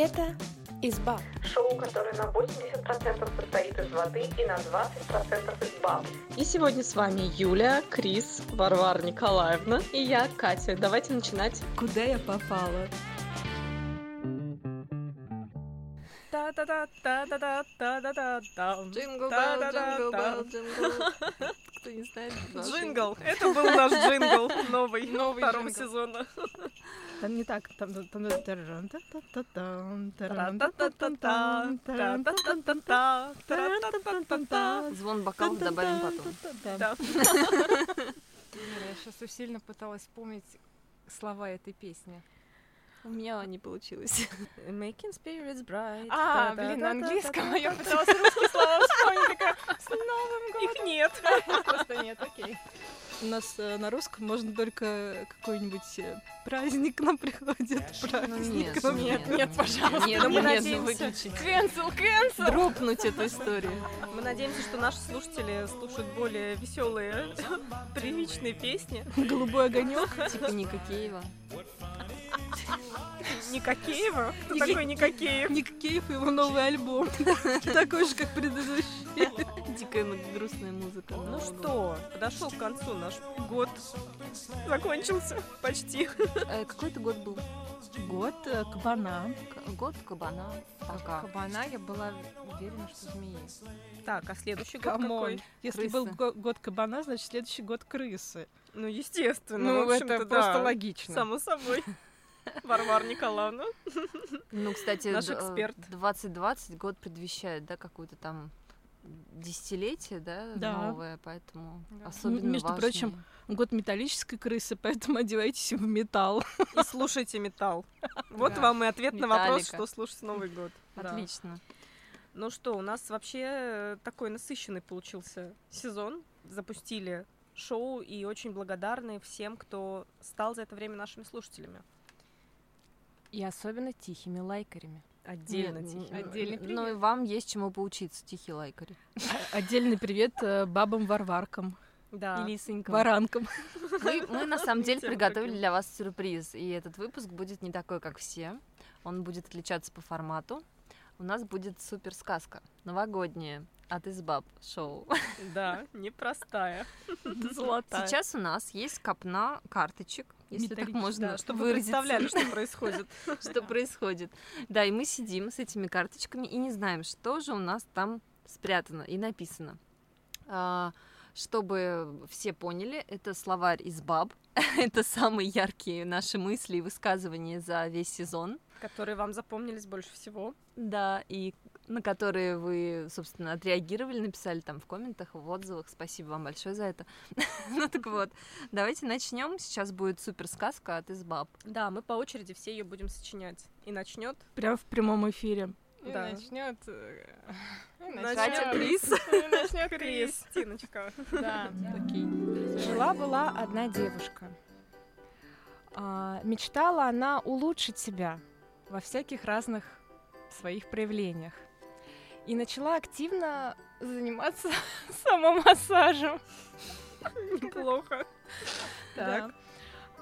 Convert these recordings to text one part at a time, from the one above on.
Это изба. Шоу, которое на 80% состоит из воды и на 20% из баб. И сегодня с вами Юля, Крис, Варвара Николаевна и я, Катя. Давайте начинать. Куда я попала? Джингл джингл джингл. Кто не знает, Джингл. Это был наш джингл новый, Новый джингл. сезона. Там не так, там... там-. Звон бокалов добавим потом. Я сейчас усиленно пыталась вспомнить слова этой песни. У меня не получилось. Making spirits bright. А, блин, на английском, я пыталась русские слова вспомнить, такая, с Новым годом! Их нет. Просто нет, окей. У нас э, на русском можно только какой-нибудь э, праздник нам приходит. Ну Праздник. нет, Нет, нет, пожалуйста. Нет, Но мы нет, ну надеемся. выключить. Cancel, cancel! Дропнуть эту историю. Мы надеемся, что наши слушатели слушают более веселые, приличные песни. Голубой огонек. Типа Ника Киева. Никакеева? Кто Ника- такой Никакеев? Ник Кейв и его новый альбом. Такой же, как предыдущий. Дикая грустная музыка. Ну что, подошел к концу наш год. Закончился почти. Э, Какой это год был? Год э, кабана. Год кабана. Пока. Кабана, я была уверена, что змеи. Так, а следующий год какой? Если был го- год кабана, значит следующий год крысы. Ну, естественно. Ну, в общем-то, это просто логично. Само собой. Варвара Николаевна. Ну, кстати, Наш э, эксперт. 2020 год предвещает, да, какую-то там десятилетие, да, Да. новое, поэтому Да. особенно между важное. прочим, Год металлической крысы, поэтому одевайтесь в металл. И слушайте металл. Вот Да. вам и ответ на вопрос, Металлика. что слушать Новый год. Да. Отлично. Ну что, у нас вообще э, такой насыщенный получился сезон. Запустили шоу и очень благодарны всем, кто стал за это время нашими слушателями. И особенно тихими лайкарями. Отдельно Нет, тихий. Отдельный привет. Ну и вам есть чему поучиться, тихий лайкари. Отдельный привет э, бабам-варваркам, Да. И лисонькам. варанкам. Мы, мы на самом деле приготовили для вас сюрприз, и этот выпуск будет не такой, как все. Он будет отличаться по формату. У нас будет супер сказка новогодняя от Избаб шоу. Да, непростая. Золотая. Сейчас у нас есть копна карточек, если так можно Да, чтобы вы выразиться. представляли, что происходит. что происходит. Да, и мы сидим с этими карточками и не знаем, что же у нас там спрятано и написано. А, Чтобы все поняли, это словарь из баб. это самые яркие наши мысли и высказывания за весь сезон. Которые вам запомнились больше всего. Да, и на которые вы, собственно, отреагировали, написали там в комментах, в отзывах. Спасибо вам большое за это. ну так вот, давайте начнем. Сейчас будет супер сказка от Избаб. Да, мы по очереди все ее будем сочинять. И начнет Прямо в прямом эфире. И Да. начнет... Начнёт Крис. Начнет Крис. Кристиночка. Да. Окей. Жила-была одна девушка. А, мечтала она улучшить себя во всяких разных своих проявлениях. И начала активно заниматься самомассажем. Неплохо. Так.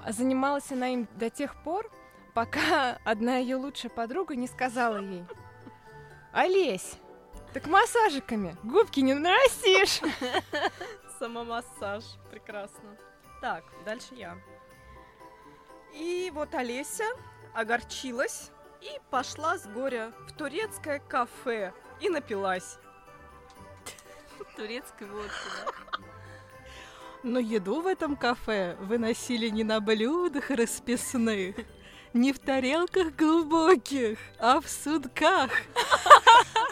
А Занималась она им до тех пор, пока одна ее лучшая подруга не сказала ей, Олесь, так массажиками губки не нарастишь. Самомассаж. Прекрасно. Так, дальше я. И вот Олеся огорчилась и пошла с горя в турецкое кафе и напилась. Турецкой водки, Но еду в этом кафе выносили не на блюдах расписных, не в тарелках глубоких, а в судках.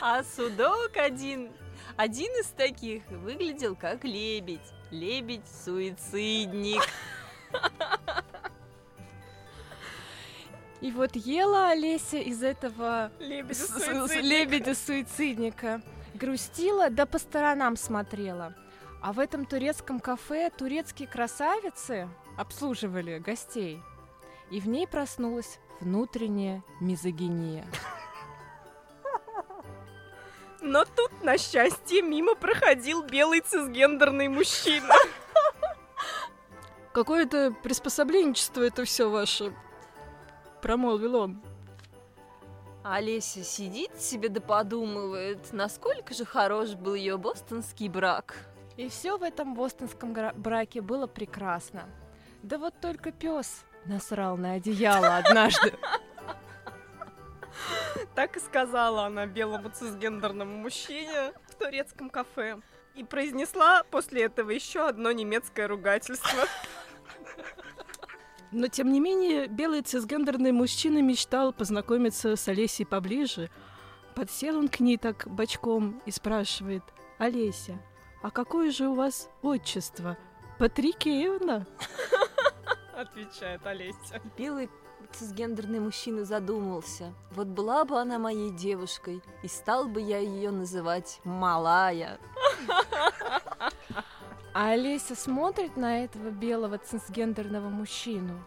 А судок один, один из таких выглядел как лебедь. Лебедь-суицидник. И вот ела Олеся из этого лебедя-суицидника, грустила, да по сторонам смотрела. А в этом турецком кафе турецкие красавицы обслуживали гостей. И в ней проснулась внутренняя мизогиния. Но тут, на счастье, мимо проходил белый цисгендерный мужчина. Какое-то приспособленчество это все ваше, промолвил он. А Олеся сидит себе да подумывает, насколько же хорош был ее бостонский брак. И все в этом бостонском гра- браке было прекрасно. Да вот только пес насрал на одеяло однажды. Так и сказала она белому цисгендерному мужчине в турецком кафе. И произнесла после этого еще одно немецкое ругательство. Но, тем не менее, белый цисгендерный мужчина мечтал познакомиться с Олесей поближе. Подсел он к ней так бочком и спрашивает, «Олеся, а какое же у вас отчество? Патрикеевна?» Отвечает Олеся. Белый цисгендерный мужчина задумался. Вот была бы она моей девушкой, и стал бы я ее называть Малая. А Олеся смотрит на этого белого цисгендерного мужчину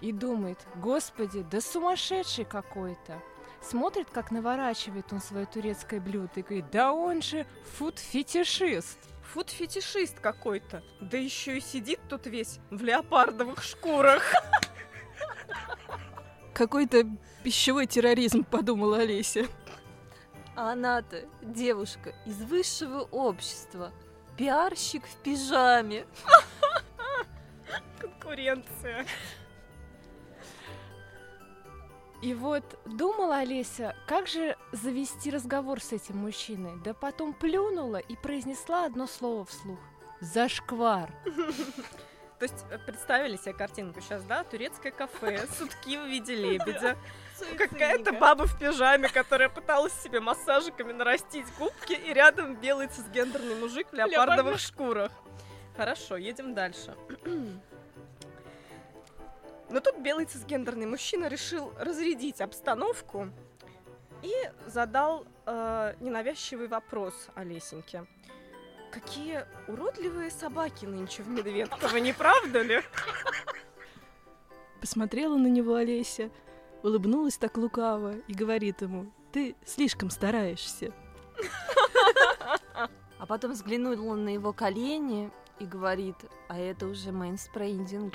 и думает, господи, да сумасшедший какой-то. Смотрит, как наворачивает он свое турецкое блюдо и говорит, да он же фуд-фетишист. Фуд-фетишист какой-то. Да еще и сидит тут весь в леопардовых шкурах. Какой-то пищевой терроризм, подумала Олеся. А она-то девушка из высшего общества, пиарщик в пижаме. Конкуренция. И вот думала Олеся, как же завести разговор с этим мужчиной, да потом плюнула и произнесла одно слово вслух. Зашквар. То есть э, представили себе картинку сейчас, да? Турецкое кафе, сутки в виде лебедя. Какая-то баба в пижаме, которая пыталась себе массажиками нарастить губки, и рядом белый цисгендерный мужик в леопардовых шкурах. Хорошо, едем дальше. Но тут белый цисгендерный мужчина решил разрядить обстановку и задал э, ненавязчивый вопрос Олесеньке. Какие уродливые собаки нынче в Медведково, не правда ли? Посмотрела на него Олеся, улыбнулась так лукаво и говорит ему, ты слишком стараешься. А потом взглянула на его колени и говорит, а это уже мейнспрейдинг.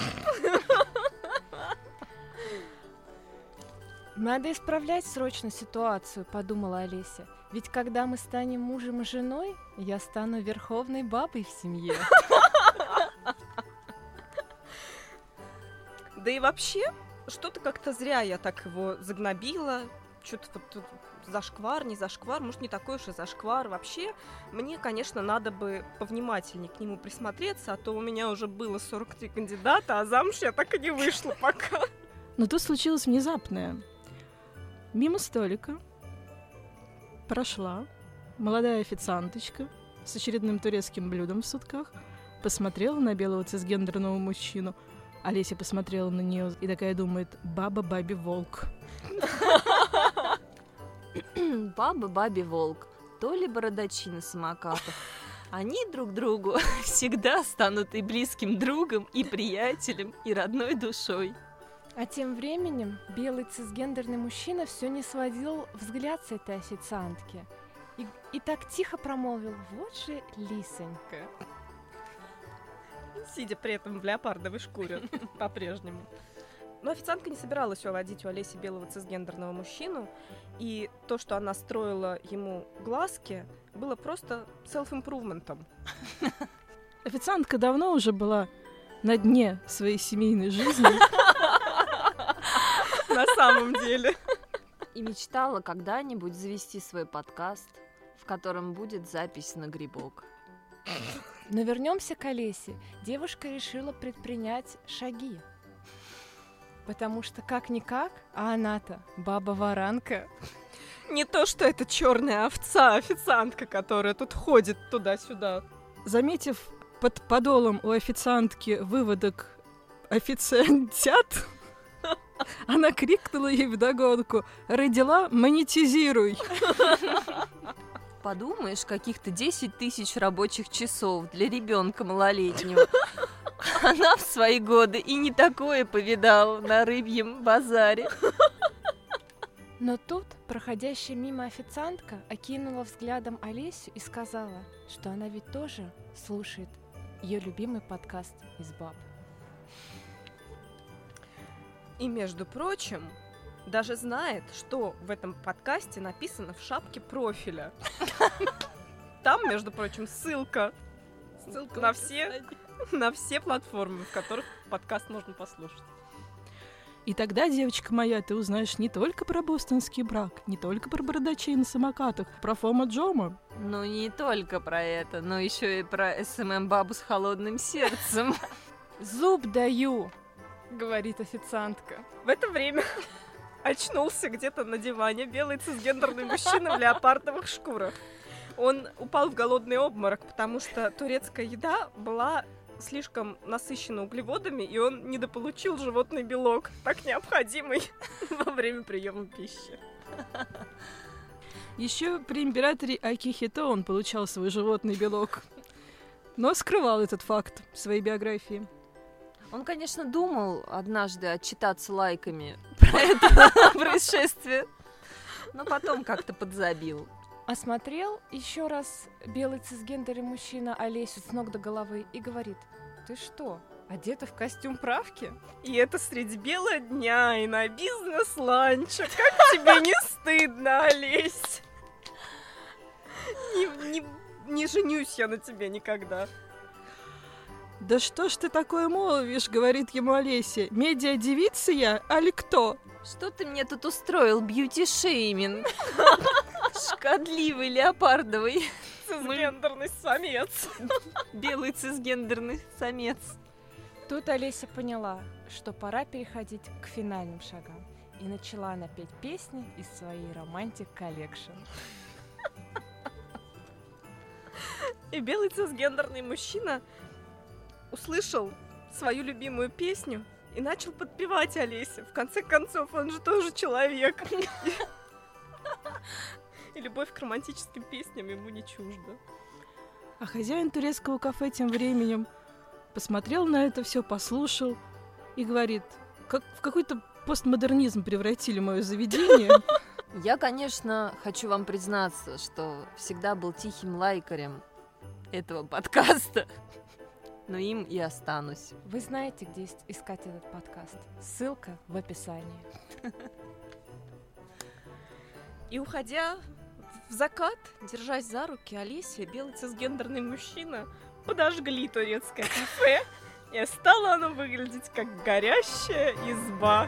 Надо исправлять срочно ситуацию, подумала Олеся. Ведь когда мы станем мужем и женой, я стану верховной бабой в семье. Да и вообще, что-то как-то зря я так его загнобила. Что-то вот тут зашквар, не зашквар, может, не такой уж и зашквар. Вообще, мне, конечно, надо бы повнимательнее к нему присмотреться, а то у меня уже было 43 кандидата, а замуж я так и не вышла пока. Но тут случилось внезапное. Мимо столика прошла молодая официанточка с очередным турецким блюдом в сутках, посмотрела на белого цисгендерного мужчину. Олеся посмотрела на нее и такая думает, баба бабе волк. Баба бабе волк, то ли бородачи на самокатах. Они друг другу всегда станут и близким другом, и приятелем, и родной душой. А тем временем белый цисгендерный мужчина все не сводил взгляд с этой официантки. И, и так тихо промолвил, вот же лисонька. Сидя при этом в леопардовой шкуре по-прежнему. Но официантка не собиралась уводить у Олеси белого цисгендерного мужчину, и то, что она строила ему глазки, было просто селф-импрувментом. Официантка давно уже была на дне своей семейной жизни. На самом деле. И мечтала когда-нибудь завести свой подкаст, в котором будет запись на грибок. Но вернемся к Олесе. Девушка решила предпринять шаги. Потому что как-никак, а она-то баба-варанка. Не то, что это черная овца, официантка, которая тут ходит туда-сюда. Заметив под подолом у официантки выводок официантят, она крикнула ей вдогонку «Родила, монетизируй!» Подумаешь, каких-то 10 тысяч рабочих часов для ребенка малолетнего. Она в свои годы и не такое повидала на рыбьем базаре. Но тут проходящая мимо официантка окинула взглядом Олесю и сказала, что она ведь тоже слушает ее любимый подкаст из баб. И, между прочим, даже знает, что в этом подкасте написано в шапке профиля. Там, между прочим, ссылка. Ссылка на все, на все платформы, в которых подкаст можно послушать. И тогда, девочка моя, ты узнаешь не только про бостонский брак, не только про бородачей на самокатах, про Фома Джома. Ну, не только про это, но еще и про СММ-бабу с холодным сердцем. Зуб даю, говорит официантка. В это время очнулся где-то на диване белый цисгендерный мужчина в леопардовых шкурах. Он упал в голодный обморок, потому что турецкая еда была слишком насыщена углеводами, и он недополучил животный белок, так необходимый во время приема пищи. Еще при императоре Акихито он получал свой животный белок, но скрывал этот факт в своей биографии. Он, конечно, думал однажды отчитаться лайками про это происшествие, но потом как-то подзабил. Осмотрел еще раз белый цисгендерный мужчина Олесю с ног до головы и говорит, ты что, одета в костюм правки? И это средь бела дня и на бизнес-ланче. Как тебе не стыдно, Олесь? Не, не, не женюсь я на тебе никогда. «Да что ж ты такое молвишь?» — говорит ему Олеся. «Медиа-девица я, али кто?» Что ты мне тут устроил, бьюти-шейминг? Шкодливый, леопардовый, Цисгендерный самец. белый цисгендерный самец. Тут Олеся поняла, что пора переходить к финальным шагам. И начала она петь песни из своей romantic collection. И белый цисгендерный мужчина услышал свою любимую песню и начал подпевать Олесе. В конце концов, он же тоже человек. И любовь к романтическим песням ему не чужда. А хозяин турецкого кафе тем временем посмотрел на это все, послушал и говорит, как в какой-то постмодернизм превратили мое заведение. Я, конечно, хочу вам признаться, что всегда был тихим лайкарем этого подкаста, но им и останусь. Вы знаете, где ис- искать этот подкаст? Ссылка в описании. И уходя в закат, держась за руки, Олеся белый цисгендерный мужчина подожгли турецкое кафе, и стало оно выглядеть как горящая изба.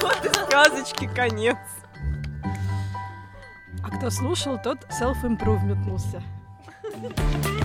Вот и сказочки конец. А кто слушал, тот self-improvementнулся. Thank you.